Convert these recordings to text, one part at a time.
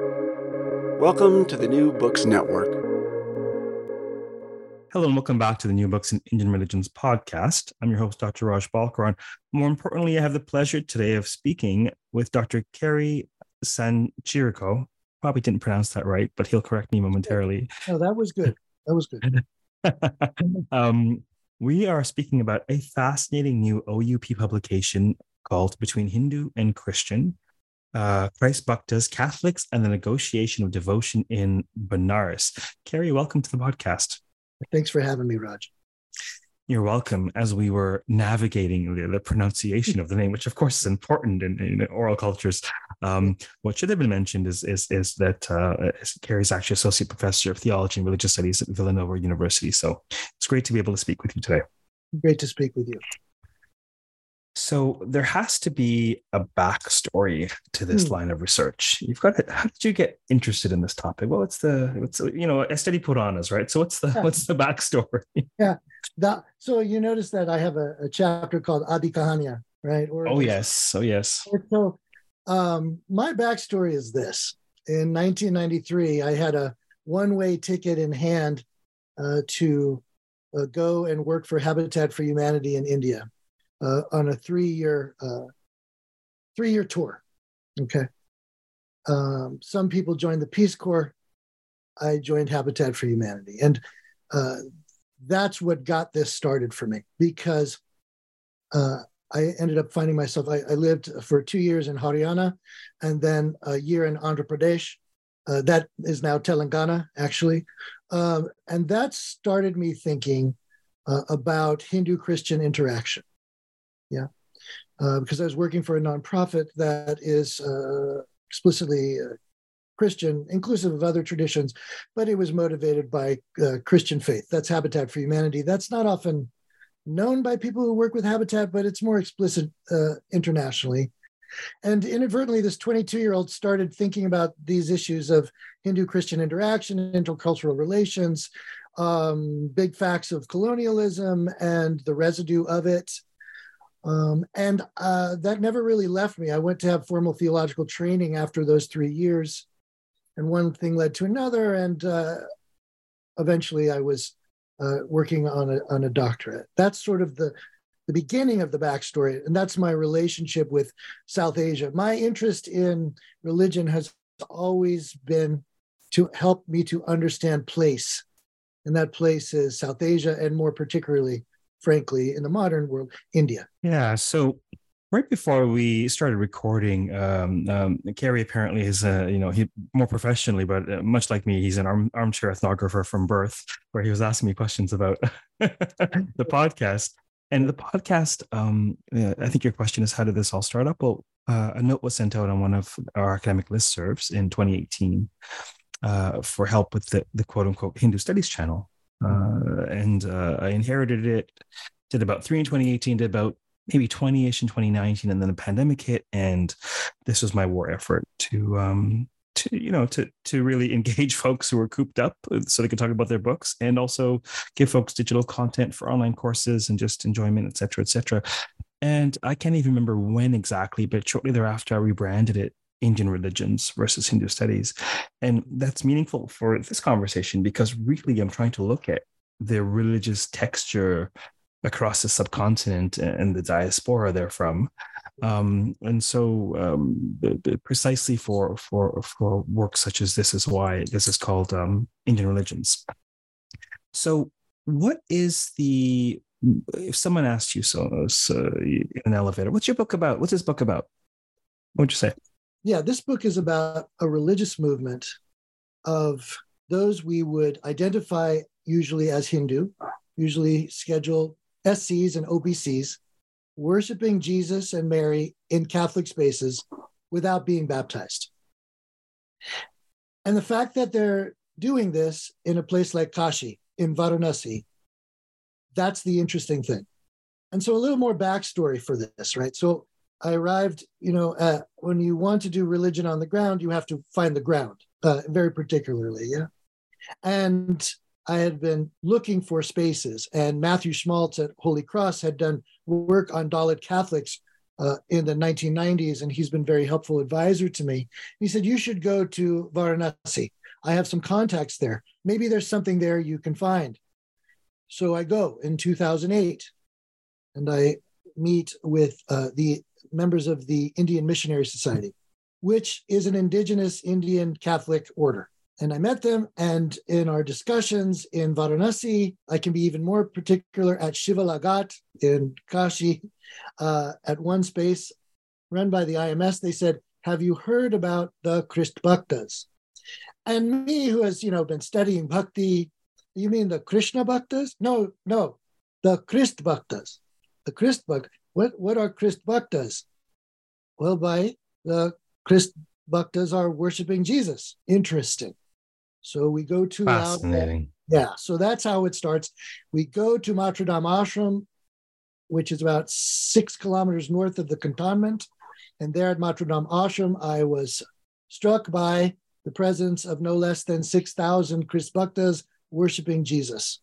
Welcome to the New Books Network. Hello and welcome back to the New Books in Indian Religions podcast. I'm your host, Dr. Raj Balkaran. More importantly, I have the pleasure today of speaking with Dr. Kerry San Chirico. Probably didn't pronounce that right, but he'll correct me momentarily. No, that was good. That was good. um, we are speaking about a fascinating new OUP publication called Between Hindu and Christian uh, Christ Bhaktas, Catholics, and the Negotiation of Devotion in Banaras. Kerry, welcome to the podcast. Thanks for having me, Raj. You're welcome. As we were navigating the, the pronunciation of the name, which of course is important in, in oral cultures, um, what should have been mentioned is is, is that uh, Kerry's actually associate professor of theology and religious studies at Villanova University. So it's great to be able to speak with you today. Great to speak with you. So there has to be a backstory to this hmm. line of research. You've got to, how did you get interested in this topic? Well, what's the what's you know a study Puranas, right? So what's the yeah. what's the backstory? yeah, that, so you notice that I have a, a chapter called Adi Kahania, right? Or oh yes, oh yes. So um, my backstory is this: in 1993, I had a one-way ticket in hand uh, to uh, go and work for Habitat for Humanity in India uh, on a three-year uh, three-year tour. Okay. Um, some people joined the Peace Corps. I joined Habitat for Humanity, and uh, that's what got this started for me because uh, I ended up finding myself. I, I, lived for two years in Haryana, and then a year in Andhra Pradesh. Uh, that is now Telangana, actually, um, and that started me thinking uh, about Hindu-Christian interaction yeah. Uh, because I was working for a nonprofit that is uh, explicitly uh, Christian, inclusive of other traditions, but it was motivated by uh, Christian faith. That's Habitat for Humanity. That's not often known by people who work with Habitat, but it's more explicit uh, internationally. And inadvertently, this 22 year old started thinking about these issues of Hindu Christian interaction, intercultural relations, um, big facts of colonialism, and the residue of it. Um, and uh, that never really left me. I went to have formal theological training after those three years, and one thing led to another, and uh, eventually I was uh, working on a on a doctorate. That's sort of the the beginning of the backstory, and that's my relationship with South Asia. My interest in religion has always been to help me to understand place, and that place is South Asia, and more particularly frankly, in the modern world, India. Yeah. So right before we started recording, um, um, Kerry apparently is, a, you know, he more professionally, but uh, much like me, he's an arm, armchair ethnographer from birth, where he was asking me questions about the podcast. And the podcast, um, I think your question is, how did this all start up? Well, uh, a note was sent out on one of our academic listservs in 2018 uh, for help with the, the quote unquote Hindu Studies channel. Uh, and uh, I inherited it. Did about three in 2018. Did about maybe 20ish in 2019, and then the pandemic hit, and this was my war effort to um, to you know to to really engage folks who are cooped up so they can talk about their books and also give folks digital content for online courses and just enjoyment et cetera et cetera and i can't even remember when exactly but shortly thereafter i rebranded it Indian religions versus Hindu studies. And that's meaningful for this conversation because really I'm trying to look at the religious texture across the subcontinent and the diaspora there. Um, and so um, precisely for, for, for work such as this is why this is called um, Indian religions. So what is the, if someone asked you so, so in an elevator, what's your book about? What's this book about? What would you say? Yeah, this book is about a religious movement of those we would identify usually as Hindu, usually schedule SCs and OBCs, worshiping Jesus and Mary in Catholic spaces without being baptized. And the fact that they're doing this in a place like Kashi, in Varanasi, that's the interesting thing. And so a little more backstory for this, right? So I arrived, you know, uh, when you want to do religion on the ground, you have to find the ground, uh, very particularly, yeah. And I had been looking for spaces, and Mathew Schmalz at Holy Cross had done work on Dalit Catholics uh, in the 1990s, and he's been very helpful advisor to me. He said, You should go to Varanasi. I have some contacts there. Maybe there's something there you can find. So I go in 2008 and I meet with uh, the members of the Indian Missionary Society, which is an indigenous Indian Catholic order. And I met them, and in our discussions in Varanasi, I can be even more particular at Shiva Lagat in Kashi, uh, at one space run by the IMS. They said, "Have you heard about the Christ Bhaktas?" And me, who has you know been studying bhakti, you mean the Krishna Bhaktas? No, no, the Christ Bhaktas. The Christ Bhaktas. What what are Christ Bhaktas? Well, by the Christ Bhaktas are worshiping Jesus. Interesting. So we go to fascinating. yeah, so that's how it starts. We go to Matradham Ashram, which is about six kilometers north of the cantonment. And there at Matradham Ashram, I was struck by the presence of no less than 6,000 Christ Bhaktas worshiping Jesus.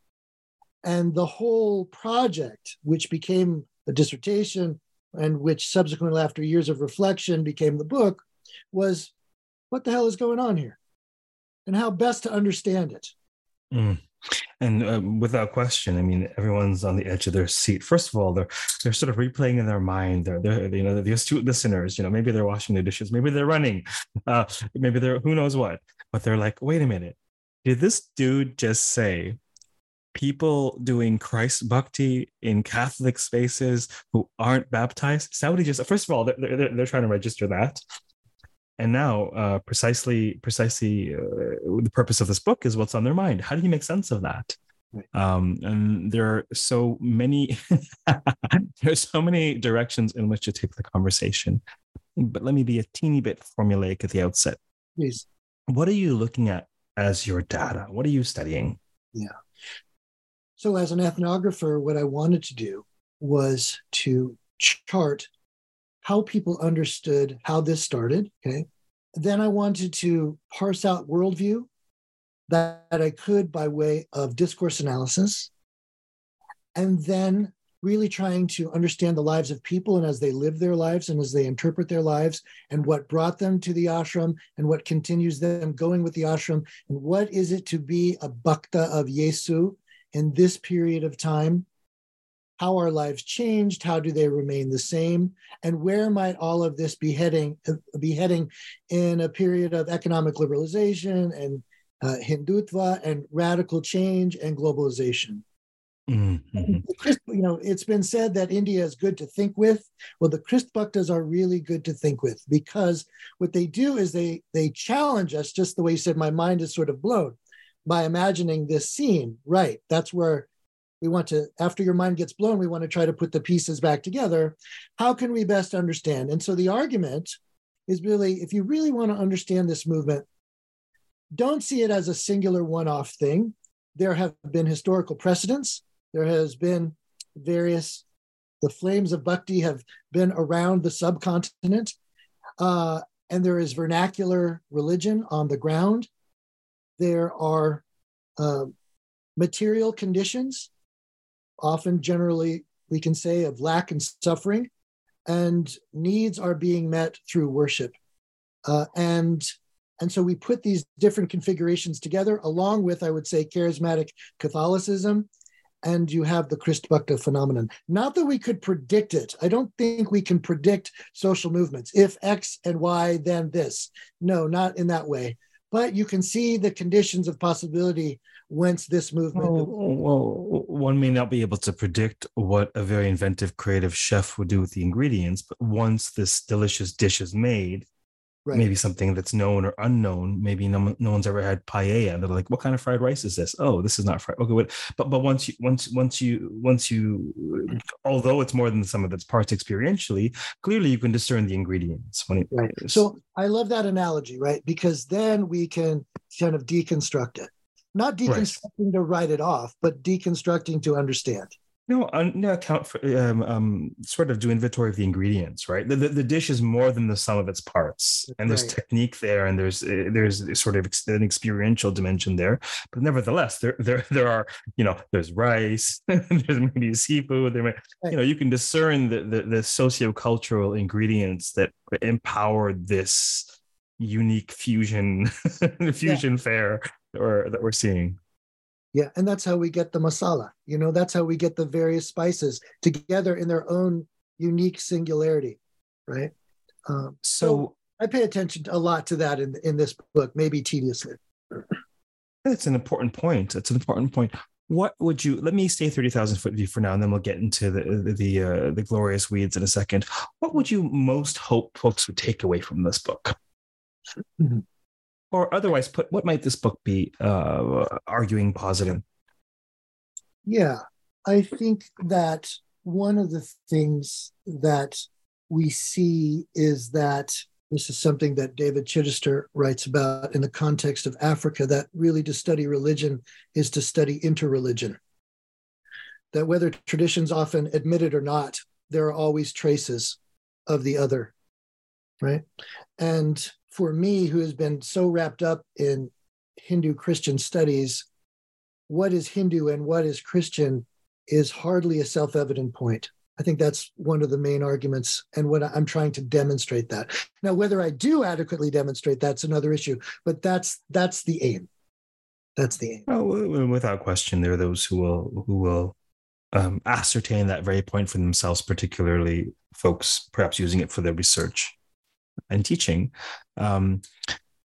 And the whole project, which became a dissertation and which subsequently, after years of reflection, became the book, was what the hell is going on here? and how best to understand it. Mm. And uh, without question, I mean, everyone's on the edge of their seat. First of all, they're they're sort of replaying in their mind. They're, they're you know the astute listeners. You know, maybe they're washing the dishes, maybe they're running, uh, maybe they're who knows what. But they're like, wait a minute, did this dude just say people doing Christ bhakti in Catholic spaces who aren't baptized? Is that what he just? First of all, they're, they're, they're trying to register that. And now uh, precisely precisely uh, the purpose of this book is what's on their mind. How do you make sense of that? Um, and there are so many there's so many directions in which to take the conversation. But let me be a teeny bit formulaic at the outset. Please. What are you looking at as your data? What are you studying? Yeah so as an ethnographer what i wanted to do was to chart how people understood how this started. Okay. Then I wanted to parse out worldview that, that I could by way of discourse analysis. And then really trying to understand the lives of people and as they live their lives and as they interpret their lives and what brought them to the ashram and what continues them going with the ashram and what is it to be a bhakta of Yesu in this period of time how our lives changed, how do they remain the same, and where might all of this be heading be heading in a period of economic liberalization and uh, Hindutva and radical change and globalization. Mm-hmm. You know, it's been said that India is good to think with. Well, the Christ Bhaktas are really good to think with because what they do is they they challenge us, just the way you said, my mind is sort of blown by imagining this scene. Right, that's where we want to after your mind gets blown we want to try to put the pieces back together. How can we best understand? And so the argument is really if you really want to understand this movement don't see it as a singular one-off thing. There have been historical precedents. There has been various the flames of bhakti have been around the subcontinent uh, and there is vernacular religion on the ground there are uh, material conditions often generally we can say of lack and suffering and needs are being met through worship uh, and and so we put these different configurations together along with i would say charismatic catholicism and you have the Christ Bhakta phenomenon. Not that we could predict it. I don't think we can predict social movements. If X and Y, then this. No, not in that way. But you can see the conditions of possibility whence this movement. Well, well, one may not be able to predict what a very inventive, creative chef would do with the ingredients, but once this delicious dish is made, right. maybe something that's known or unknown, maybe no, no one's ever had paella. They're like, "What kind of fried rice is this?" Oh, this is not fried. Okay, but but once you once once you once you, although it's more than some of its parts experientially, clearly you can discern the ingredients. When it, right. So I love that analogy, right? Because then we can kind of deconstruct it not deconstructing right. to write it off, but deconstructing to understand. No, un, no account for um, um, sort of do inventory of the ingredients, right? The, the, the dish is more than the sum of its parts, and there's Right. technique there, and there's uh, there's sort of an experiential dimension there. But nevertheless, there there there are you know there's rice, there's maybe seafood. There, may, Right. you know, you can discern the the, the sociocultural ingredients that empowered this unique fusion fusion fare or that we're seeing. Yeah, and that's how we get the masala. You know, that's how we get the various spices together in their own unique singularity, right? Um, So I pay attention a lot to that in in this book, maybe tediously. That's an important point. That's an important point. What would you? Let me stay thirty thousand foot view for now, and then we'll get into the the the, uh, the glorious weeds in a second. What would you most hope folks would take away from this book? Or otherwise put, what might this book be uh, arguing positive? Yeah, I think that one of the things that we see is that this is something that David Chidester writes about in the context of Africa that really to study religion is to study interreligion. That whether traditions often admit it or not, there are always traces of the other, right? And for me, who has been so wrapped up in Hindu Christian studies, what is Hindu and what is Christian is hardly a self evident point. I think that's one of the main arguments, and what I'm trying to demonstrate that. Now, whether I do adequately demonstrate that's another issue, but that's that's the aim. That's the aim. Oh, w- w- without question, there are those who will who will um, ascertain that very point for themselves, particularly folks perhaps using it for their research and teaching. Um,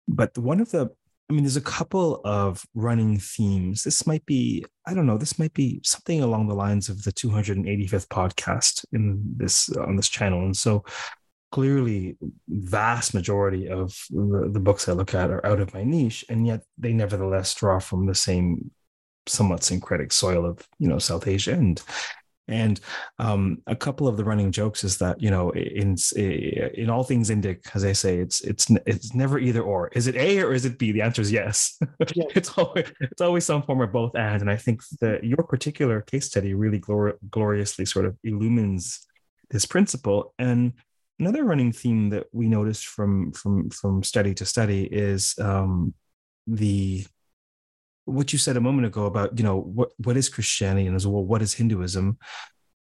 but one of the, I mean, there's a couple of running themes. This might be, I don't know, this might be something along the lines of the 285th podcast in this on this channel, and so clearly vast majority of the, the books i look at are out of my niche and yet they nevertheless draw from the same somewhat syncretic soil of you know south asia and and um, a couple of the running jokes is that you know in in all things indic as i say it's it's it's never either or. Is it a or is it b? The answer is yes. Yes. it's always it's always some form of both and. And i think that your particular case study really glor- gloriously sort of illumines this principle. And another running theme that we noticed from from from study to study is um, the what you said a moment ago about you know what what is Christianity and as well what is Hinduism.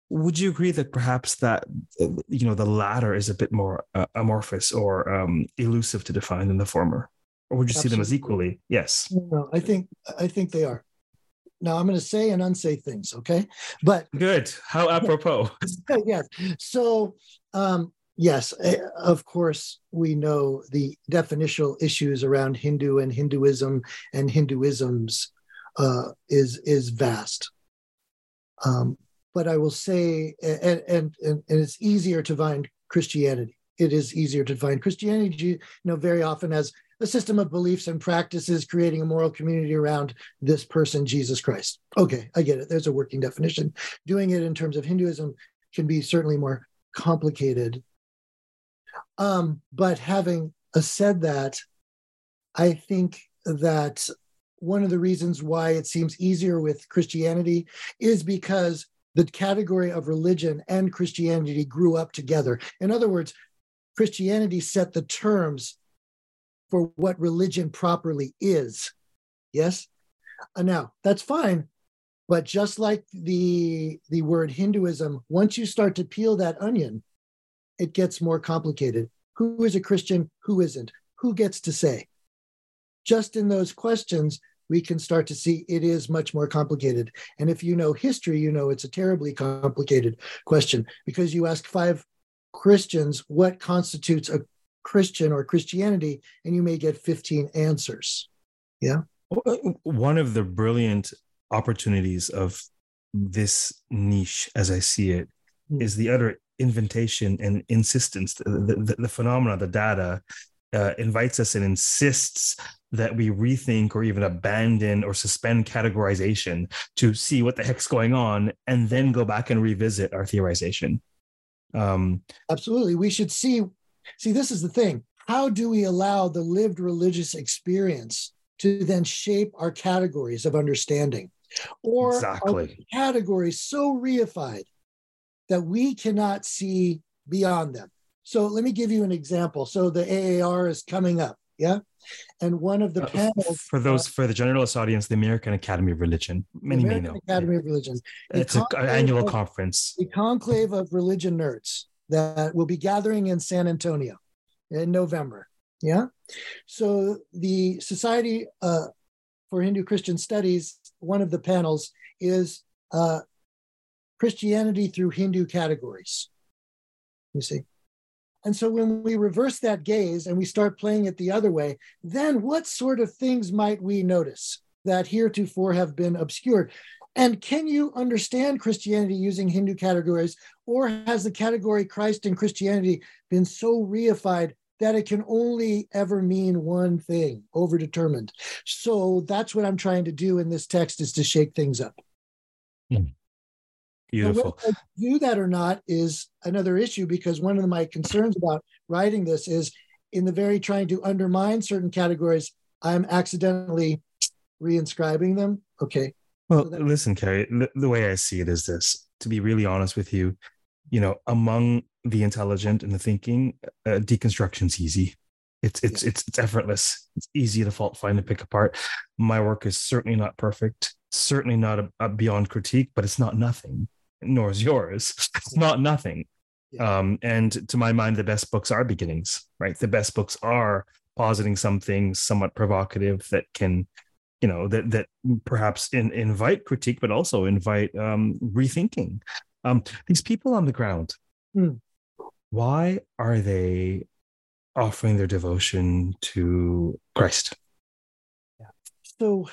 Would you agree that perhaps that you know the latter is a bit more uh, amorphous or um, elusive to define than the former, or would you see them as equally? Yes. No, I think I think they are. Now I'm going to say and unsay things, okay? But Good. How apropos. yes. So, um, yes, eh, of course, we know the definitional issues around Hindu and Hinduism and Hinduisms uh, is is vast. Um, but I will say, and, and and and it's easier to find Christianity. It is easier to find Christianity. You know, very often as a system of beliefs and practices, creating a moral community around this person, Jesus Christ. Okay, I get it. There's a working definition. Doing it in terms of Hinduism can be certainly more complicated. Um, but having uh, said that, I think that one of the reasons why it seems easier with Christianity is because the category of religion and Christianity grew up together. In other words, Christianity set the terms for what religion properly is. Yes? Uh, now, that's fine. But just like the, the word Hinduism, once you start to peel that onion, it gets more complicated. Who is a Christian? Who isn't? Who gets to say? Just in those questions, we can start to see it is much more complicated. And if you know history, you know it's a terribly complicated question because you ask five Christians what constitutes a Christian or Christianity, and you may get 15 answers. Yeah. One of the brilliant opportunities of this niche, as I see it, Mm. is the utter invitation and insistence. The, the, the phenomena, the data, uh, invites us and insists that we rethink or even abandon or suspend categorization to see what the heck's going on and then go back and revisit our theorization. Um, Absolutely. We should see. See, this is the thing. How do we allow the lived religious experience to then shape our categories of understanding? Or exactly. categories so reified that we cannot see beyond them. So let me give you an example. So the AAR is coming up, yeah, and one of the Uh, panels for those for the generalist audience, the American Academy of Religion. Many may know. Academy of Religion, It's an annual of- conference. the conclave of religion nerds that will be gathering in San Antonio in November. Yeah. So the Society uh, for Hindu Christian Studies, one of the panels is uh, Christianity through Hindu categories. You see? And so when we reverse that gaze and we start playing it the other way, then what sort of things might we notice that heretofore have been obscured? And can you understand Christianity using Hindu categories, or has the category Christ and Christianity been so reified that it can only ever mean one thing, overdetermined? So that's what I'm trying to do in this text is to shake things up. Now, Beautiful. do that or not is another issue because one of my concerns about writing this is in the very trying to undermine certain categories, I'm accidentally reinscribing them. Okay. Well, So listen, Kerry, the, the way I see it is this to be really honest with you, you know, among the intelligent and the thinking, uh, deconstruction's easy. It's it's it's it's effortless. It's easy to fault find and pick apart. My work is certainly not perfect, certainly not a, a beyond critique, but it's not nothing. Nor is yours. It's not nothing. Yeah. Um, and to my mind, the best books are beginnings, right? The best books are positing something somewhat provocative that can you know that that perhaps in, invite critique but also invite um, rethinking um, these people on the ground Hmm. why are they offering their devotion to christ Yeah. So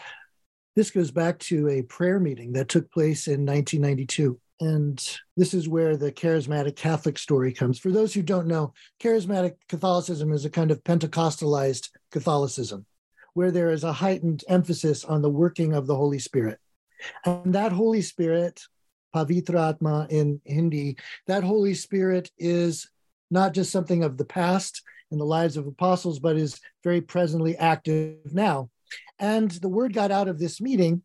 this goes back to a prayer meeting that took place in 1992. And this is where the charismatic Catholic story comes. For those who don't know, charismatic Catholicism is a kind of Pentecostalized Catholicism, where there is a heightened emphasis on the working of the Holy Spirit. And that Holy Spirit, Pavitra Atma in Hindi, that Holy Spirit is not just something of the past in the lives of apostles, but is very presently active now. And the word got out of this meeting,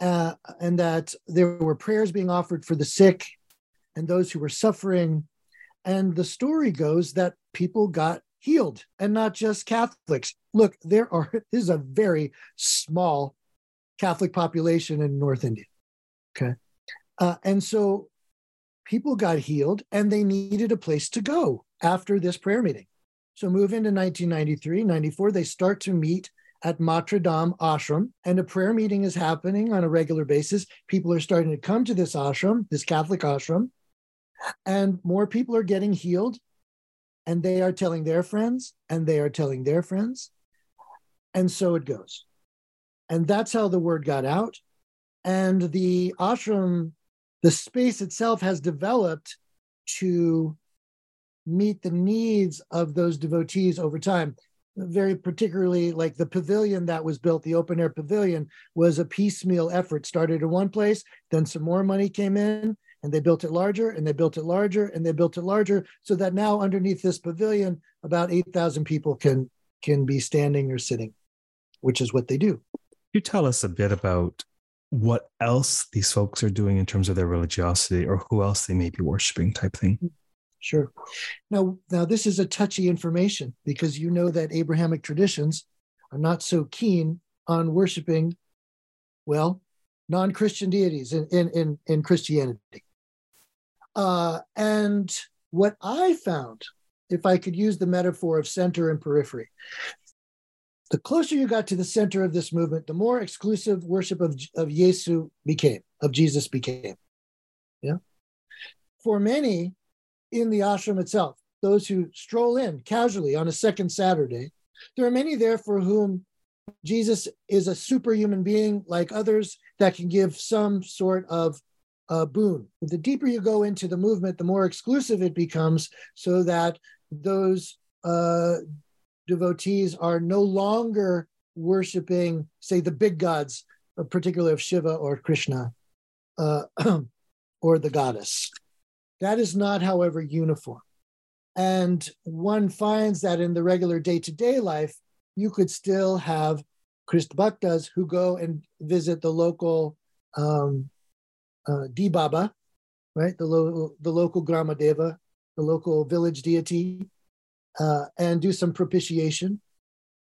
uh, and that there were prayers being offered for the sick and those who were suffering. And the story goes that people got healed, and not just Catholics. Look, there are, this is a very small Catholic population in North India. Okay. Uh, and so people got healed and they needed a place to go after this prayer meeting. So move into 1993, 94, they start to meet at Matradham Ashram, and a prayer meeting is happening on a regular basis. People are starting to come to this ashram, this Catholic ashram, and more people are getting healed, and they are telling their friends, and they are telling their friends. And so it goes. And that's how the word got out. And the ashram, the space itself has developed to meet the needs of those devotees over time very particularly like the pavilion that was built, the open air pavilion, was a piecemeal effort. Started in one place, then some more money came in, and they built it larger, and they built it larger, and they built it larger, so that now underneath this pavilion, about eight thousand people can can be standing or sitting, which is what they do. you tell us a bit about what else these folks are doing in terms of their religiosity or who else they may be worshiping type thing Sure. Now, now this is a touchy information because you know that Abrahamic traditions are not so keen on worshiping, well, non-Christian deities in in in, in Christianity. Uh, and what I found, if I could use the metaphor of center and periphery, the closer you got to the center of this movement, the more exclusive worship of of Yesu became, of Jesus became. Yeah. For many, in the ashram itself, those who stroll in casually on a second Saturday, there are many there for whom Jesus is a superhuman being like others that can give some sort of uh, boon. The deeper you go into the movement, the more exclusive it becomes, so that those uh, devotees are no longer worshiping, say, the big gods, uh, particularly of Shiva or Krishna uh, or the goddess. That is not, however, uniform. And one finds that in the regular day to day life, you could still have Christ Bhaktas who go and visit the local um, uh, Dibaba, right? The, lo- the local Gramadeva, the local village deity, uh, and do some propitiation,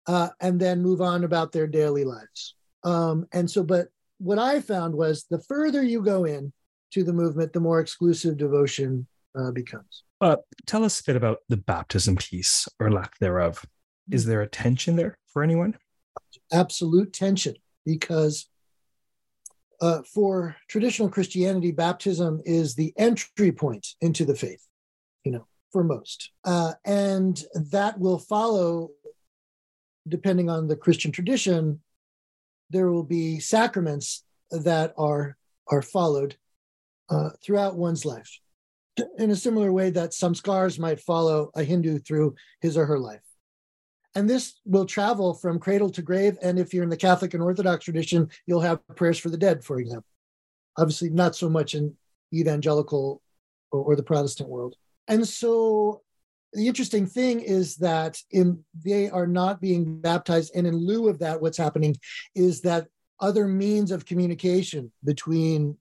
uh, and then move on about their daily lives. Um, and so, but what I found was the further you go in to the movement, the more exclusive devotion uh, becomes. Uh, tell us a bit about the baptism piece or lack thereof. Is there a tension there for anyone? Absolute tension, because uh, for traditional Christianity, baptism is the entry point into the faith, you know, for most. Uh, and that will follow, depending on the Christian tradition, there will be sacraments that are, are followed uh, throughout one's life in a similar way that samskaras might follow a Hindu through his or her life. And this will travel from cradle to grave. And if you're in the Catholic and Orthodox tradition, you'll have prayers for the dead, for example. Obviously, not so much in evangelical or, or the Protestant world. And so the interesting thing is that in they are not being baptized. And in lieu of that, what's happening is that other means of communication between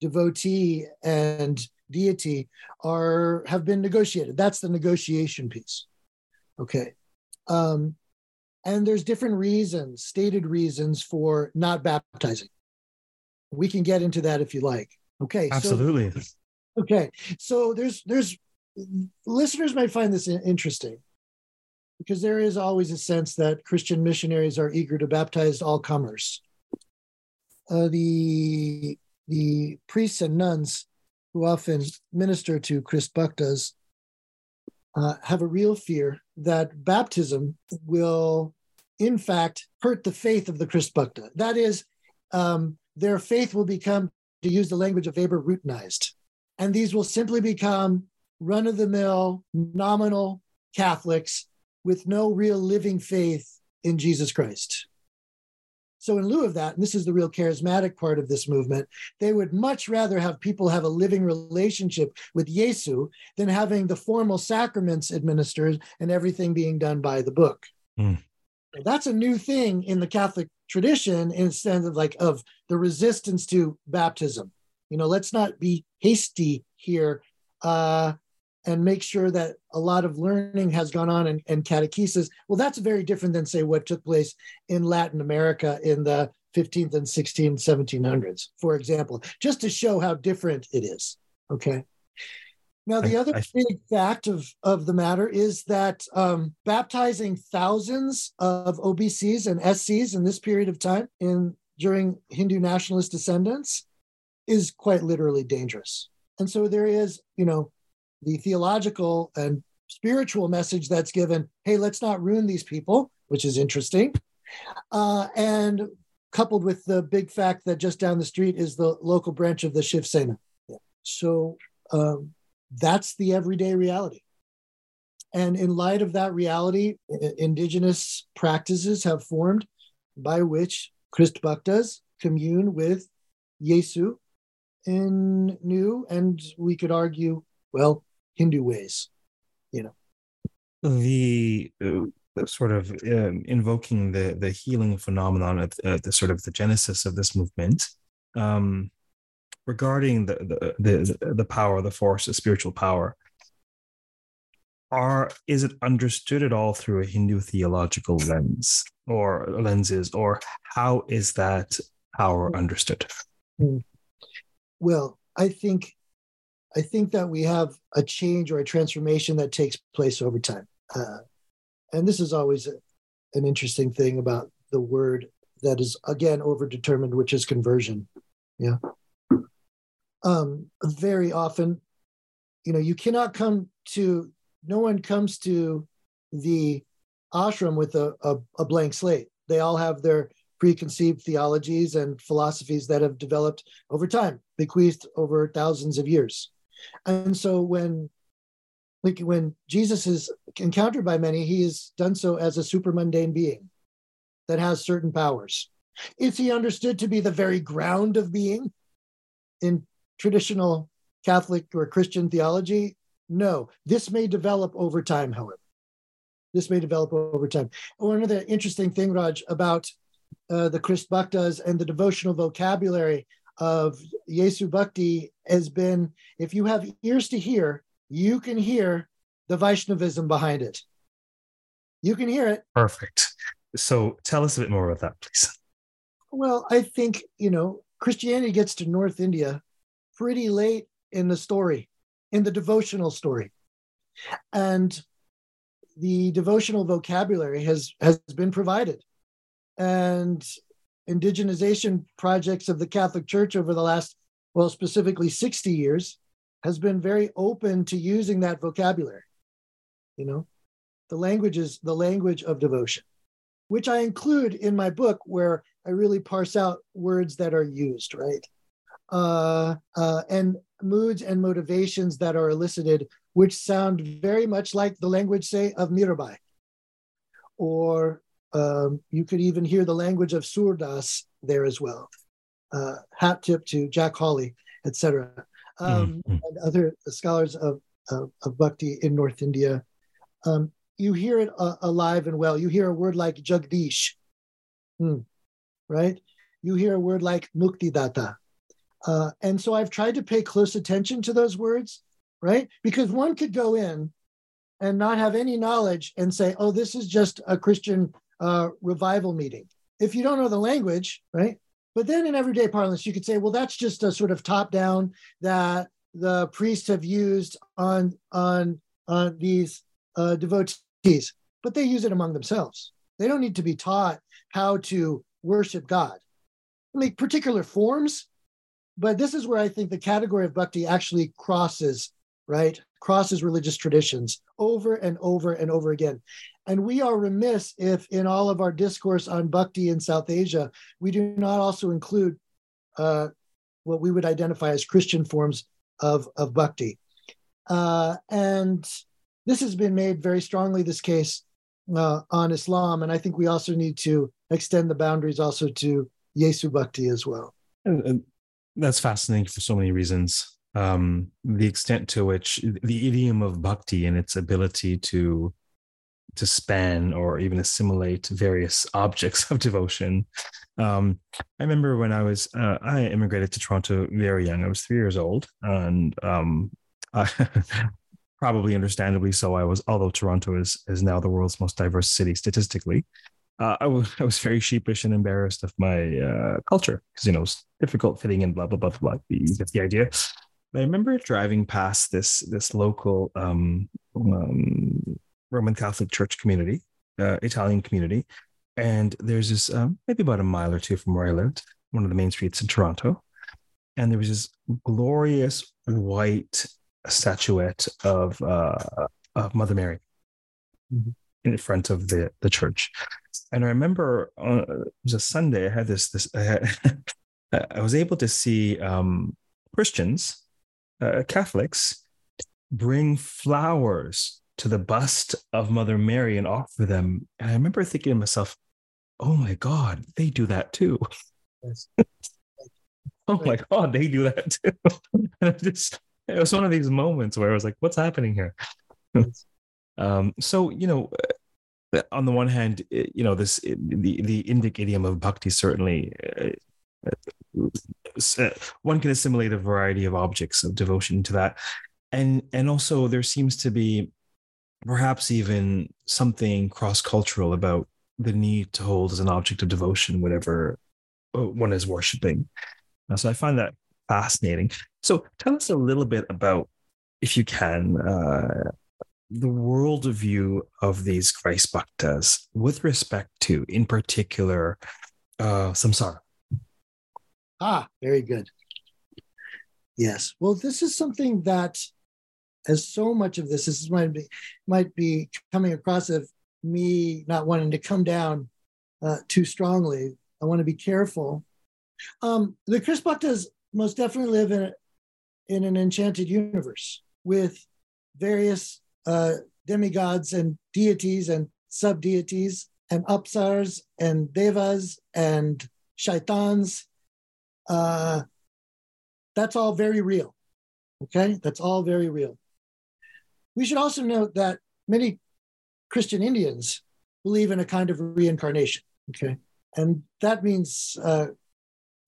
devotee and deity are have been negotiated. That's the negotiation piece. Okay. Um, and there's different reasons, stated reasons for not baptizing. We can get into that if you like. Okay. Absolutely. So, okay. So there's there's listeners might find this interesting because there is always a sense that Christian missionaries are eager to baptize all comers. Uh, the the priests and nuns who often minister to Christ Bhaktas uh, have a real fear that baptism will, in fact, hurt the faith of the Christ Bhakta. That is, um, their faith will become, to use the language of Weber, routinized. And these will simply become run of the mill, nominal Catholics with no real living faith in Jesus Christ. So, in lieu of that, and this is the real charismatic part of this movement, they would much rather have people have a living relationship with Yesu than having the formal sacraments administered and everything being done by the book. Mm. That's a new thing in the Catholic tradition instead of like of the resistance to baptism. You know, let's not be hasty here. Uh, and make sure that a lot of learning has gone on and, and catechesis. Well, that's very different than, say, what took place in Latin America in the 15th and 16th, 1700s, for example, just to show how different it is. Okay. Now, the other I, I, big fact of, of the matter is that um, baptizing thousands of OBCs and SCs in this period of time in during Hindu nationalist ascendance is quite literally dangerous. And so there is, you know, the theological and spiritual message that's given hey let's not ruin these people which is interesting. Uh, and coupled with the big fact that just down the street is the local branch of the shiv sena. So um, that's the everyday reality. And in light of that reality indigenous practices have formed by which christ bhaktas commune with yesu in new and we could argue well Hindu ways, you know. The uh, sort of um, invoking the the healing phenomenon at uh, the sort of the genesis of this movement. Um, regarding the, the the the power, the force, the spiritual power, are is it understood at all through a Hindu theological lens or lenses, or how is that power understood? Hmm. Well, I think I think that we have a change or a transformation that takes place over time. Uh, and this is always a, an interesting thing about the word that is, again, overdetermined, which is conversion. Yeah. Um, very often, you know, you cannot come to, no one comes to the ashram with a, a, a blank slate. They all have their preconceived theologies and philosophies that have developed over time, bequeathed over thousands of years. And so when like when Jesus is encountered by many, he is done so as a super mundane being that has certain powers. Is he understood to be the very ground of being in traditional Catholic or Christian theology? No. This may develop over time, however. This may develop over time. One of the interesting thing, Raj, about uh, the Christ Bhaktas and the devotional vocabulary of Yesu Bhakti has been if you have ears to hear, you can hear the Vaishnavism behind it. You can hear it. Perfect. So tell us a bit more about that, please. Well, I think, you know, Christianity gets to North India pretty late in the story, in the devotional story. And the devotional vocabulary has, has been provided. And indigenization projects of the Catholic Church over the last, well, specifically 60 years, has been very open to using that vocabulary. You know, the language is the language of devotion, which I include in my book where I really parse out words that are used, right? Uh, uh, and moods and motivations that are elicited, which sound very much like the language, say, of Mirabai. Or um, you could even hear the language of Surdas there as well. Uh, hat tip to Jack Hawley, etc. Um, mm-hmm. And other scholars of, of, of, Bhakti in North India. Um, you hear it uh, alive and well. You hear a word like Jagdish, hmm. right? You hear a word like Muktidata. Uh, and so I've tried to pay close attention to those words, right? Because one could go in and not have any knowledge and say, oh, this is just a Christian uh, revival meeting. If you don't know the language, right? But then in everyday parlance, you could say, well, that's just a sort of top down that the priests have used on on on these uh, devotees, but they use it among themselves. They don't need to be taught how to worship God. I mean, particular forms, but this is where I think the category of bhakti actually crosses, right? Crosses religious traditions over and over and over again. And we are remiss if, in all of our discourse on bhakti in South Asia, we do not also include uh, what we would identify as Christian forms of, of bhakti. Uh, and this has been made very strongly, this case uh, on Islam. And I think we also need to extend the boundaries also to Yesu Bhakti as well. And, that's fascinating for so many reasons. Um, the extent to which the idiom of bhakti and its ability to to span or even assimilate various objects of devotion. Um, I remember when I was uh, I immigrated to Toronto very young. I was three years old, and um, I, probably understandably so. I was, although Toronto is is now the world's most diverse city statistically. Uh, I was I was very sheepish and embarrassed of my uh, culture because you know it's difficult fitting in. Blah blah blah blah. You get the idea. I remember driving past this this local um, um, Roman Catholic Church community, uh, Italian community, and there's this um, maybe about a mile or two from where I lived, one of the main streets in Toronto, and there was this glorious white statuette of uh, of Mother Mary mm-hmm. in front of the the church, and I remember uh, it was a Sunday. I had this this I, had, I was able to see um, Christians, uh, Catholics, bring flowers to the bust of Mother Mary and offer them. And I remember thinking to myself, oh my God, they do that too. Yes. oh my God, they do that too. and it just, it was one of these moments where I was like, what's happening here? um, so, you know, uh, on the one hand, you know, this, the, the Indic idiom of bhakti certainly, uh, uh, one can assimilate a variety of objects of devotion to that. And, and also there seems to be perhaps even something cross cultural about the need to hold as an object of devotion whatever uh, one is worshiping. Uh, so I find that fascinating. So tell us a little bit about, if you can, uh, the worldview of these Christ bhaktas with respect to, in particular, uh, samsara. Ah, very good. Yes. Well, this is something that as so much of this, this might be might be coming across of me not wanting to come down uh, too strongly. I want to be careful. Um, the Christ Bhaktas most definitely live in a, in an enchanted universe with various uh, demigods and deities and sub deities and apsars and devas and shaitans. Uh, that's all very real. Okay, that's all very real. We should also note that many Christian Indians believe in a kind of reincarnation. Okay. and that means uh,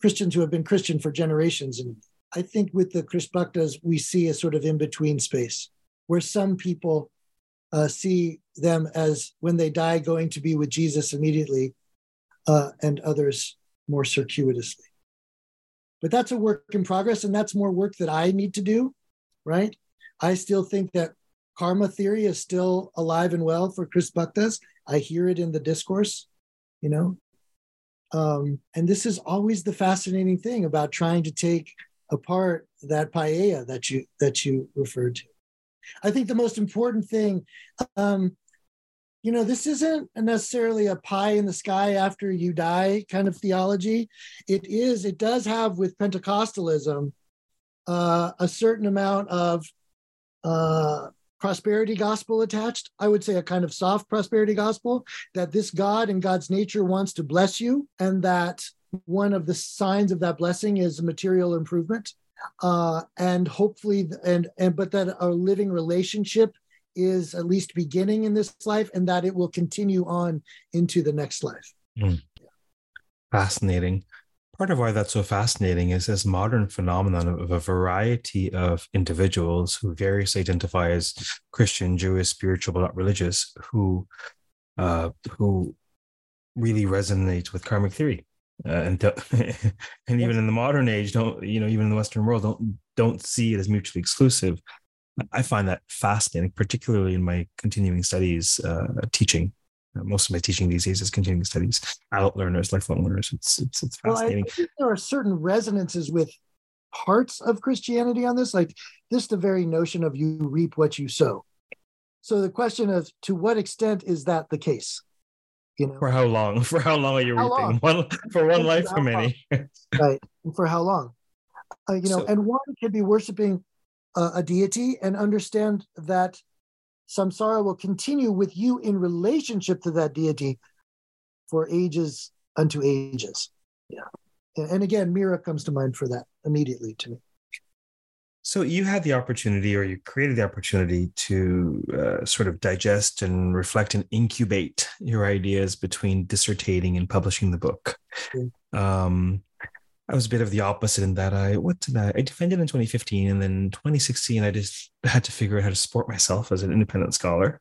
Christians who have been Christian for generations. And I think with the Christ Bhaktas, we see a sort of in between space where some people uh, see them as when they die going to be with Jesus immediately, uh, and others more circuitously. But that's a work in progress, and that's more work that I need to do, right? I still think that karma theory is still alive and well for Christ Bhaktas. I hear it in the discourse, you know. Um, and this is always the fascinating thing about trying to take apart that paella that you that you referred to. I think the most important thing, um, you know, this isn't necessarily a pie in the sky after you die kind of theology. It is, it does have with Pentecostalism uh, a certain amount of uh, prosperity gospel attached. I would say a kind of soft prosperity gospel that this God and God's nature wants to bless you, and that one of the signs of that blessing is material improvement uh, and hopefully and and but that a living relationship is at least beginning in this life and that it will continue on into the next life mm. fascinating part of why that's so fascinating is this modern phenomenon of a variety of individuals who variously identify as christian jewish spiritual but not religious who uh, who really resonate with karmic theory. Uh, and and even in the modern age don't you know even in the western world don't don't see it as mutually exclusive. I find that fascinating particularly in my continuing studies uh, teaching most of my teaching these days is continuing studies adult learners lifelong learners. It's it's, it's fascinating. well, there are certain resonances with parts of christianity on this like this the very notion of you reap what you sow. So the question of to what extent is that the case? You know? For how long? For how long are you how reaping? one for one life for many? right and for how long? Uh, you know so, and one could be worshiping uh, a deity and understand that samsara will continue with you in relationship to that deity for ages unto ages yeah and again mira comes to mind for that immediately to me so you had the opportunity, or you created the opportunity to uh, sort of digest and reflect and incubate your ideas between dissertating and publishing the book. Mm-hmm. Um, I was a bit of the opposite in that I what did I, I defended in 2015 and then 2016 I just had to figure out how to support myself as an independent scholar.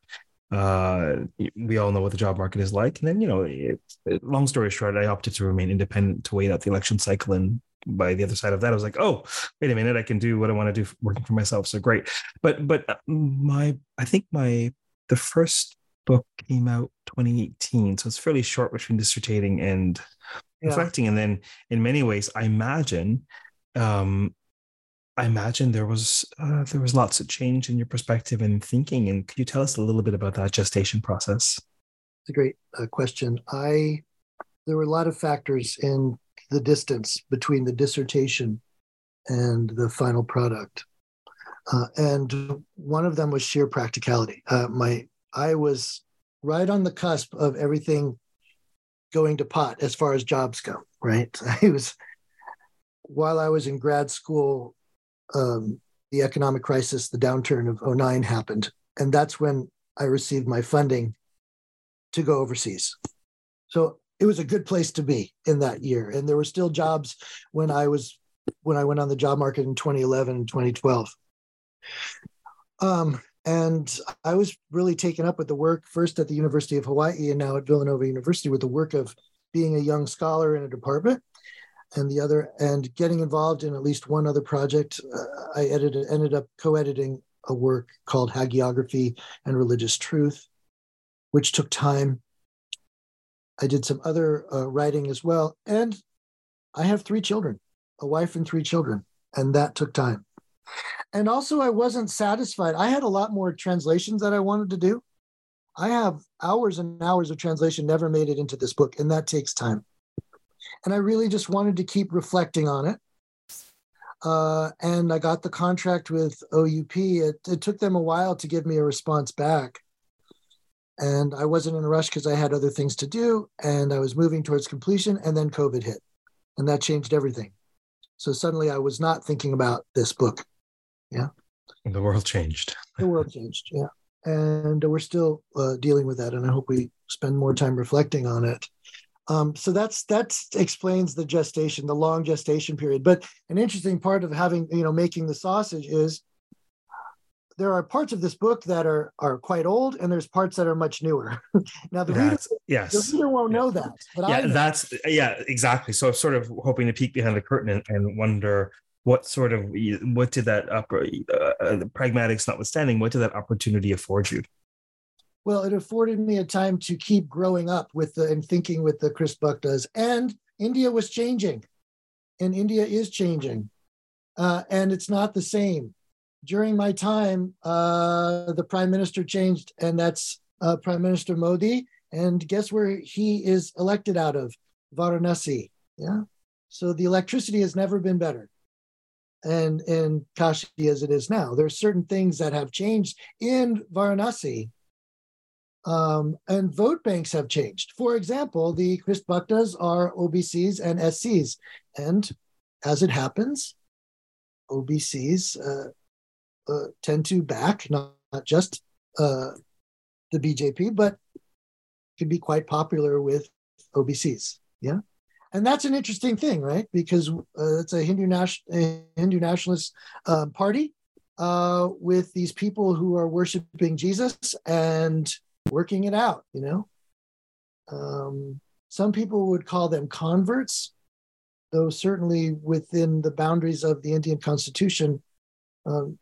Uh, we all know what the job market is like, and then you know, it, it, long story short, I opted to remain independent to wait out the election cycle and by the other side of that, I was like, oh, wait a minute, I can do what I want to do working for myself. So great. But but uh, my I think my the first book came out 2018, so it's fairly short between dissertating and yeah. reflecting. And then in many ways, I imagine um, I imagine there was uh, there was lots of change in your perspective and thinking. And could you tell us a little bit about that gestation process? It's a great uh, question. I there were a lot of factors in the distance between the dissertation and the final product. Uh, and one of them was sheer practicality. Uh, my I was right on the cusp of everything going to pot as far as jobs go. Right, I was while I was in grad school. Um, the economic crisis, the downturn of 09 happened, and that's when I received my funding to go overseas. So it was a good place to be in that year. And there were still jobs when I was when I went on the job market in 2011 and 2012. Um, and I was really taken up with the work first at the University of Hawaii and now at Villanova University with the work of being a young scholar in a department and the other and getting involved in at least one other project. Uh, I edited ended up co-editing a work called Hagiography and Religious Truth, which took time I did some other uh, writing as well. And I have three children, a wife and three children, and that took time. And also, I wasn't satisfied. I had a lot more translations that I wanted to do. I have hours and hours of translation, never made it into this book, and that takes time. And I really just wanted to keep reflecting on it. Uh, and I got the contract with OUP. It, it took them a while to give me a response back and I wasn't in a rush because I had other things to do and I was moving towards completion and then COVID hit and that changed everything. So suddenly I was not thinking about this book. Yeah. The world changed. the world changed. Yeah. And we're still uh, dealing with that. And I hope we spend more time reflecting on it. Um, so that's that explains the gestation, the long gestation period. But an interesting part of having, you know, making the sausage is there are parts of this book that are are quite old, and there's parts that are much newer. now the reader, yes, the reader won't yeah. know that. But yeah, I know. that's yeah, exactly. So I'm sort of hoping to peek behind the curtain and, and wonder what sort of what did that upper uh, pragmatics notwithstanding, what did that opportunity afford you? Well, it afforded me a time to keep growing up with the and thinking with the Christ Bhaktas. And India was changing, and India is changing, uh, and it's not the same. During my time, uh, the prime minister changed, and that's uh, Prime Minister Modi. And guess where he is elected out of? Varanasi. Yeah. So the electricity has never been better and in Kashi as it is now. There are certain things that have changed in Varanasi um, and vote banks have changed. For example, the Christ Bhaktas are OBCs and SCs. And as it happens, OBCs uh, uh, tend to back not, not just uh, the BJP, but can be quite popular with OBCs. Yeah. And that's an interesting thing, right? Because uh, it's a Hindu, a Hindu nationalist uh, party uh, with these people who are worshiping Jesus and working it out, you know. Um, some people would call them converts, though certainly within the boundaries of the Indian Constitution, um,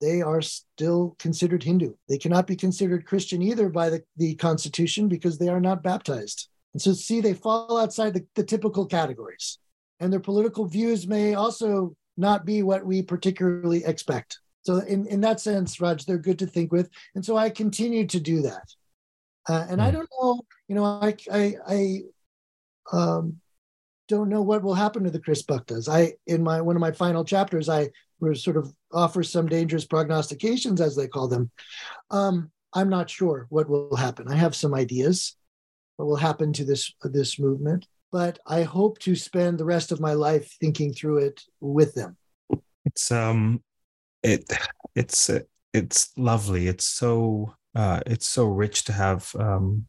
they are still considered Hindu. They cannot be considered Christian either by the, the Constitution because they are not baptized. And so, see, they fall outside the, the typical categories. And their political views may also not be what we particularly expect. So, in, in that sense, Raj, they're good to think with. And so I continue to do that. Uh, and I don't know, you know, I, I, I um, don't know what will happen to the Christ Bhaktas. I, in my one of my final chapters, I were sort of offer some dangerous prognostications, as they call them. Um, I'm not sure what will happen. I have some ideas what will happen to this this movement, but I hope to spend the rest of my life thinking through it with them. It's um, it it's it's lovely. It's so uh, it's so rich to have um,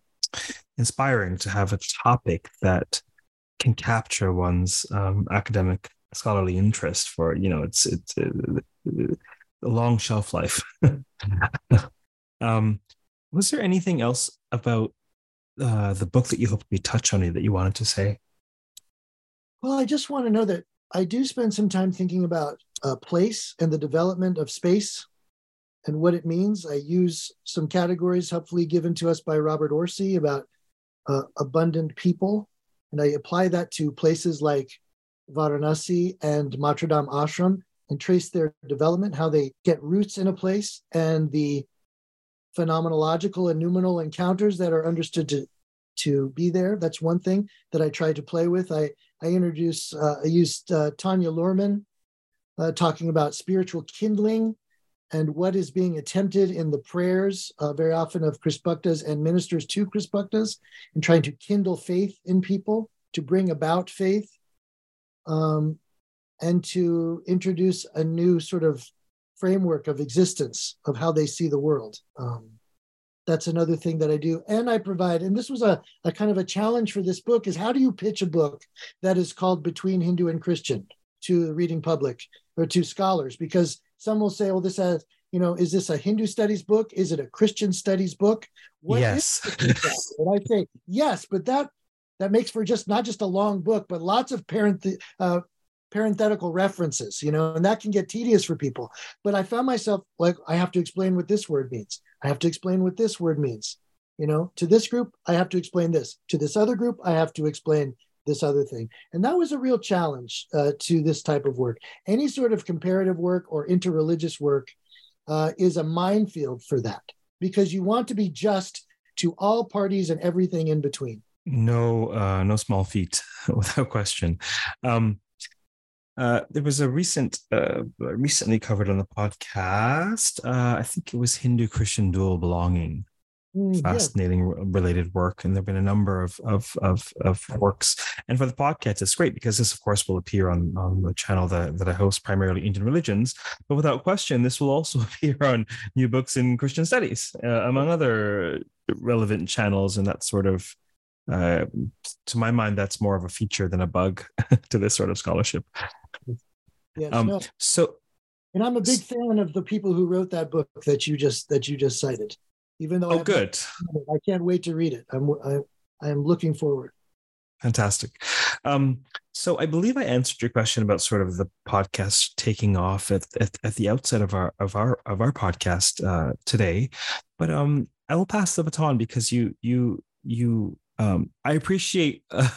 inspiring to have a topic that can capture one's um, academic scholarly interest for you know it's it's a, a long shelf life um was there anything else about uh, the book that you hope we touch on that you wanted to say? Well i just want to know that i do spend some time thinking about uh, place and the development of space and what it means. I use some categories helpfully given to us by robert orsi about uh, abundant people and i apply that to places like Varanasi and Matradham Ashram and trace their development, how they get roots in a place, and the phenomenological and noumenal encounters that are understood to, to be there. That's one thing that I tried to play with. I, I introduced, uh, I used uh, Tanya Luhrmann uh, talking about spiritual kindling and what is being attempted in the prayers, uh, very often of Christ Bhaktas and ministers to Christ Bhaktas, and trying to kindle faith in people, to bring about faith um, and to introduce a new sort of framework of existence of how they see the world. Um, that's another thing that I do. And I provide, and this was a, a kind of a challenge for this book is how do you pitch a book that is called Between Hindu and Christian to the reading public or to scholars? Because some will say, well, this has, you know, is this a Hindu studies book? Is it a Christian studies book? What yes. and I say, yes, but that that makes for just not just a long book, but lots of parent uh, parenthetical references, you know, and that can get tedious for people. But I found myself like, I have to explain what this word means. I have to explain what this word means. You know, to this group, I have to explain this. To this other group, I have to explain this other thing. And that was a real challenge uh, to this type of work. Any sort of comparative work or interreligious work uh, is a minefield for that because you want to be just to all parties and everything in between. No, uh, no small feat, without question. Um, uh, there was a recent, uh, recently covered on the podcast. Uh, I think it was Hindu Christian dual belonging. Mm, Fascinating yeah. related work, and there've been a number of, of of of works. And for the podcast, it's great because this, of course, will appear on on the channel that that I host, primarily Indian religions. But without question, this will also appear on New Books in Christian Studies, uh, among other relevant channels and that sort of uh, to my mind, that's more of a feature than a bug to this sort of scholarship. Yes, Um, no. so And I'm a big fan of the people who wrote that book that you just that you just cited. Even though oh, not good. I can't wait to read it. I'm I, I'm looking forward. Fantastic. Um, so I believe I answered your question about sort of the podcast taking off at, at, at the outset of our of our of our podcast uh, today, but um, I will pass the baton because you you you um, I appreciate uh,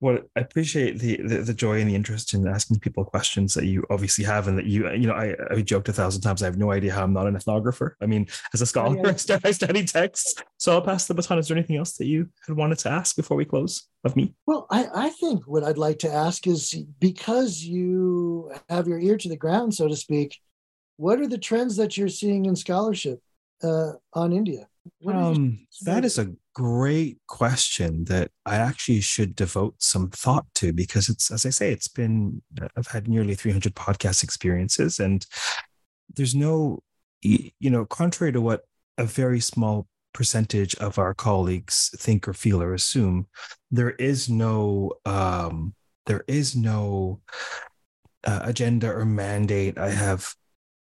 what I appreciate the, the the joy and the interest in asking people questions that you obviously have and that you you know I I joked a thousand times I have no idea how I'm not an ethnographer. I mean, as a scholar, yeah. I study texts. So I'll pass the baton. Is there anything else that you had wanted to ask before we close of me? Well, I, I think what I'd like to ask is because you have your ear to the ground, so to speak, what are the trends that you're seeing in scholarship uh, on India? Um, that is a great question that I actually should devote some thought to because it's, as I say, it's been, I've had nearly 300 podcast experiences and there's no, you know, contrary to what a very small percentage of our colleagues think or feel or assume, there is no, um, there is no uh, agenda or mandate. I have,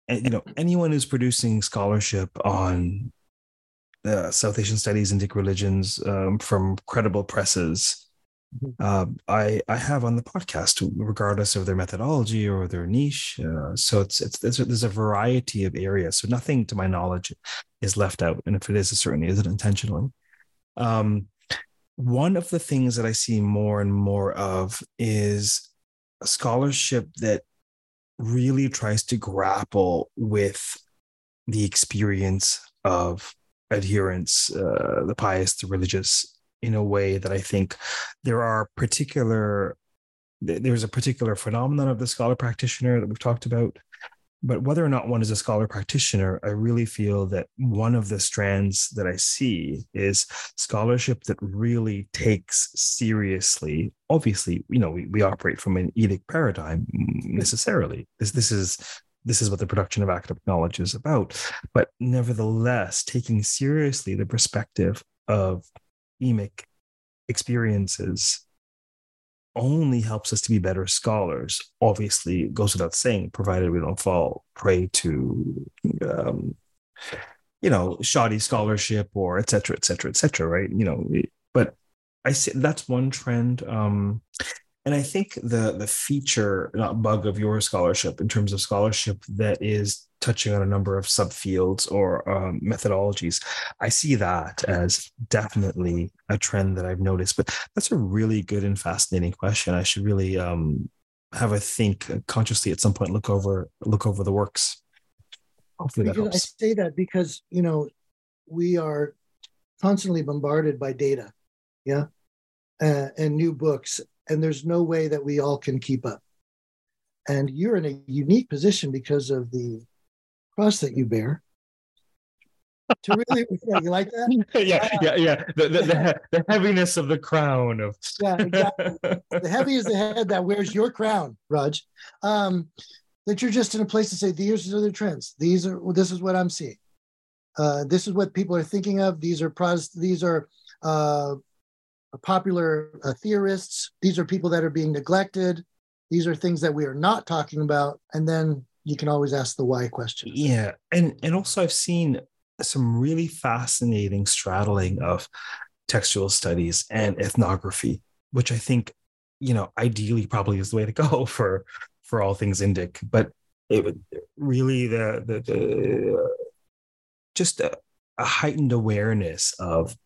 and, you know, anyone who's producing scholarship on uh, South Asian studies, and Indic religions um, from credible presses. Mhm. Uh, I I have on the podcast, regardless of their methodology or their niche. Uh, so it's it's there's a, there's a variety of areas. So nothing, to my knowledge, is left out, and if it is, it certainly isn't intentionally. Um, one of the things that I see more and more of is a scholarship that really tries to grapple with the experience of adherents, uh, the pious, the religious, in a way that I think there are particular, there's a particular phenomenon of the scholar practitioner that we've talked about. But whether or not one is a scholar practitioner, I really feel that one of the strands that I see is scholarship that really takes seriously. Obviously, you know, we, we operate from an etic paradigm mm, necessarily. This this is this is what the production of academic knowledge is about. But nevertheless, taking seriously the perspective of emic experiences only helps us to be better scholars. Obviously, it goes without saying, provided we don't fall prey to, um, you know, shoddy scholarship or et cetera, et cetera, et cetera, right? You know, but I see that's one trend. Um, and I think the the feature, not bug of your scholarship in terms of scholarship that is touching on a number of subfields or um, methodologies, I see that as definitely a trend that I've noticed. But that's a really good and fascinating question. I should really um, have a think consciously at some point. Look over look over the works. Hopefully that because I say that because you know we are constantly bombarded by data, yeah, uh, and new books, and there's no way that we all can keep up. And you're in a unique position because of the cross that you bear. To really, yeah, you like that? yeah, yeah, yeah. The, the, the, the heaviness of the crown of Yeah, exactly. the heavy is the head that wears your crown, Raj. Um, that you're just in a place to say these are the trends. These are this is what I'm seeing. Uh, this is what people are thinking of. These are pros. These are uh, popular uh, theorists. These are people that are being neglected. These are things that we are not talking about. And then you can always ask the why question. Yeah, and and also I've seen some really fascinating straddling of textual studies and ethnography, which I think you know ideally probably is the way to go for for all things Indic. But it would really the the, the just a, a heightened awareness of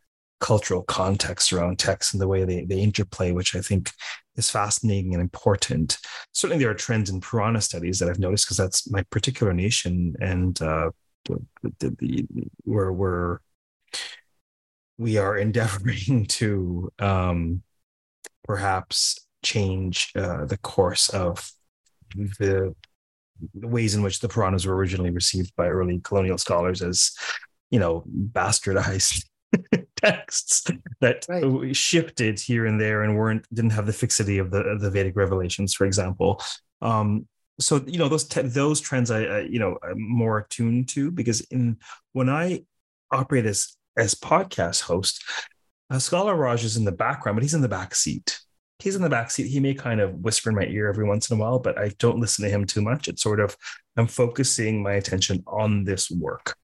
cultural context around text and the way they, they interplay, which I think is fascinating and important. Certainly, there are trends in Purana studies that I've noticed because that's my particular niche, and and uh, the, the, where we're we are endeavoring to um, perhaps change uh, the course of the, the ways in which the Puranas were originally received by early colonial scholars as you know bastardized texts that Right. shifted here and there and weren't didn't have the fixity of the of the Vedic revelations, for example. Um, so you know those te- those trends I, I you know I'm more attuned to because in when I operate as as podcast host, Uh, Scholar Raj is in the background, but he's in the back seat. He's in the back seat. He may kind of whisper in my ear every once in a while, but I don't listen to him too much. It's sort of I'm focusing my attention on this work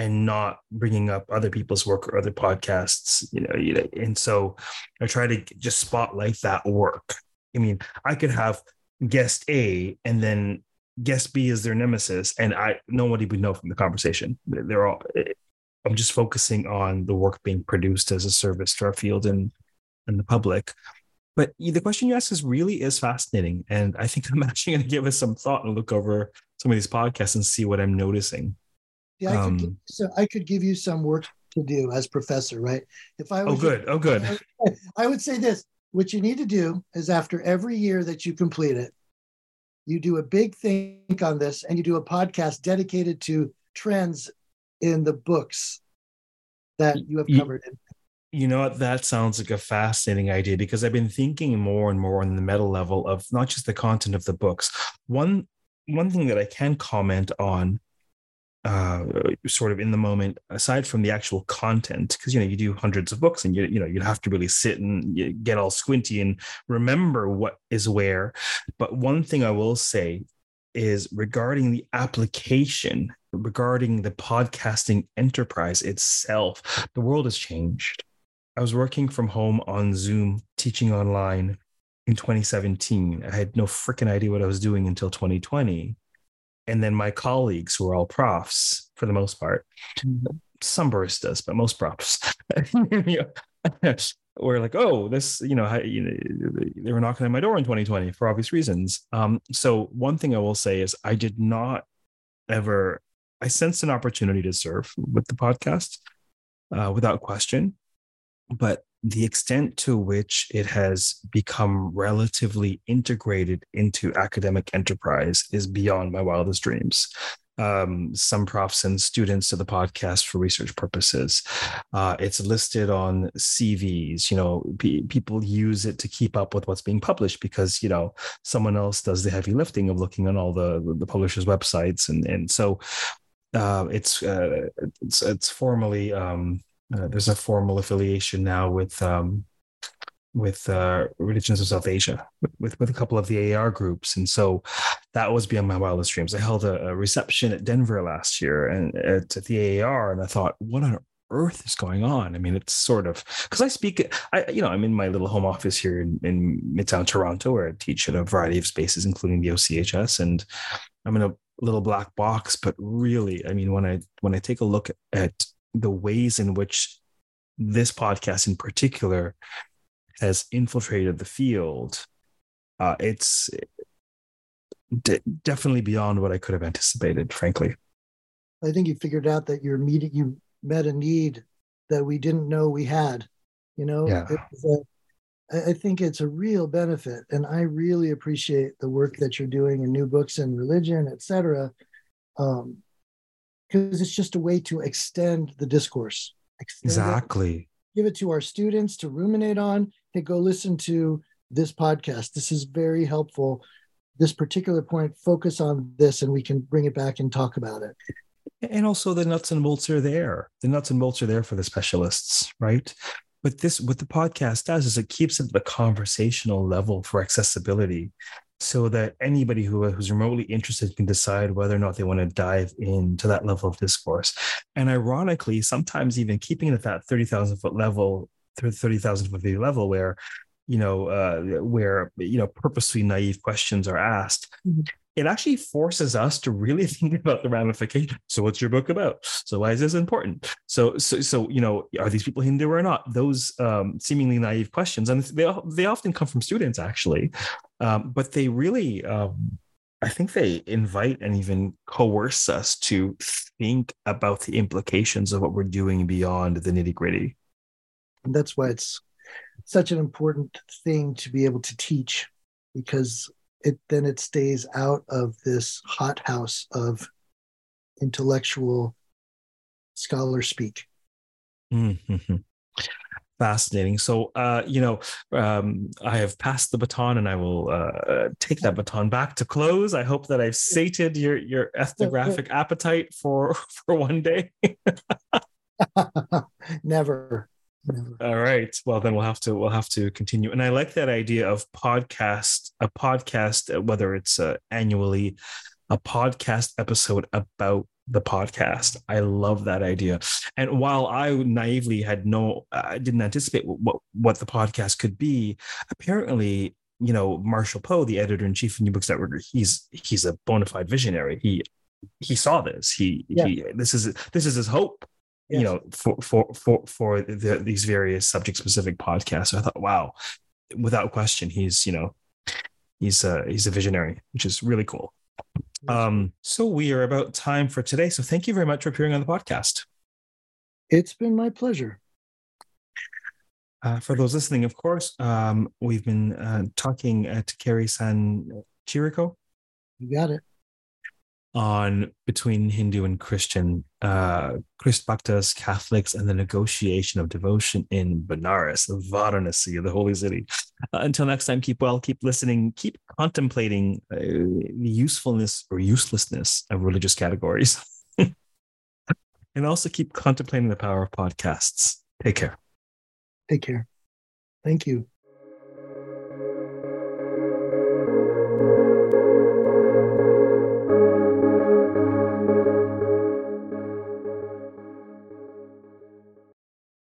and not bringing up other people's work or other podcasts. You know, and so I try to just spotlight that work. I mean, I could have guest A and then guest B is their nemesis, and I nobody would know from the conversation. They're all. Eh, I'm just focusing on the work being produced as a service to our field and and the public. But the question you ask is really is fascinating, and I think I'm actually going to give us some thought and look over some of these podcasts and see what I'm noticing. Yeah, I could, um, so I could give you some work to do as professor, right? If I was oh good, oh good. I would say this: what you need to do is after every year that you complete it, you do a big think on this and you do a podcast dedicated to trends in the books that you have covered. You know what? That sounds like a fascinating idea because I've been thinking more and more on the meta level of not just the content of the books. One one thing that I can comment on uh, sort of in the moment aside from the actual content because you know you do hundreds of books and you you know you'd have to really sit and get all squinty and remember what is where. But one thing i will say is regarding the application regarding the podcasting enterprise itself the world has changed. I was working from home on zoom teaching online in 2017 i had no freaking idea what i was doing until 2020 and then my colleagues who are all profs for the most part some baristas but most profs were like oh this you know, you know they were knocking on my door in 2020 for obvious reasons. Um, so one thing i will say is i did not ever i sensed an opportunity to serve with the podcast uh, without question but the extent to which it has become relatively integrated into academic enterprise is beyond my wildest dreams. Um, some profs send students to the podcast for research purposes. Uh, it's listed on CVs. You know, p- people use it to keep up with what's being published because you know someone else does the heavy lifting of looking on all the the publishers' websites, and and so uh, it's, uh, it's it's formally um, uh, there's a formal affiliation now with um, with uh, religions of South Asia, with, with a couple of the AR groups, and so that was beyond my wildest dreams. I held a, a reception at Denver last year and at, at, the AAR, and I thought, what on earth is going on? I mean, it's sort of because I speak, I you know, I'm in my little home office here in, in Midtown Toronto, where I teach in a variety of spaces, including the OCHS, and I'm in a little black box. But really, I mean, when I when I take a look at the ways in which this podcast in particular has infiltrated the field, uh, it's d- definitely beyond what I could have anticipated, frankly. I think you figured out that you're meeting, you met a need that we didn't know we had. You know, yeah. I think it's a real benefit, and I really appreciate the work that you're doing in new books and religion, et cetera. Um, because it's just a way to extend the discourse. Extend exactly. It, give it to our students to ruminate on. Hey, go listen to this podcast. This is very helpful. This particular point, focus on this, and we can bring it back and talk about it. And also, the nuts and bolts are there. The nuts and bolts are there for the specialists, right? But this, what the podcast does is it keeps it at the conversational level for accessibility so that anybody who, who's remotely interested can decide whether or not they want to dive into that level of discourse. And ironically, sometimes even keeping it at that 30,000 foot level, 30,000 foot view level where, you know, uh, where, you know, purposely naive questions are asked, mm-hmm it actually forces us to really think about the ramification. So, what's your book about? So, why is this important? So, so, so you know, are these people Hindu or not? Those um, seemingly naive questions, and they they often come from students actually, um, but they really, um, I think, they invite and even coerce us to think about the implications of what we're doing beyond the nitty gritty. That's why it's such an important thing to be able to teach, because it then it stays out of this hothouse of intellectual scholar speak. Mm-hmm. Fascinating. So, uh, you know, um, I have passed the baton, and I will uh, take that baton back to close. I hope that I've sated your your ethnographic appetite for for one day. Never. Never. All right. Well, then we'll have to we'll have to continue. And I like that idea of podcast, a podcast, uh, whether it's uh, annually, a podcast episode about the podcast. I love that idea. And while I naively had no, I didn't anticipate what what the podcast could be. Apparently, you know, Marshall Poe, the editor in chief of New Books Network, he's he's a bona fide visionary. He he saw this. He Yeah. he this is this is his hope. You know, for for for for the, these various subject specific podcasts. I thought, wow, without question, he's you know, he's a he's a visionary, which is really cool. Um, so we are about time for today. So thank you very much for appearing on the podcast. It's been my pleasure. Uh, for those listening, of course, um, we've been uh, talking uh, to Kerry San Chirico You got it. On between Hindu and Christian, uh, Christ Bhaktas, Catholics, and the negotiation of devotion in Banaras, the Varanasi, the holy city. Uh, until next time, keep well, keep listening, keep contemplating uh, the usefulness or uselessness of religious categories, and also keep contemplating the power of podcasts. Take care. Take care. Thank you.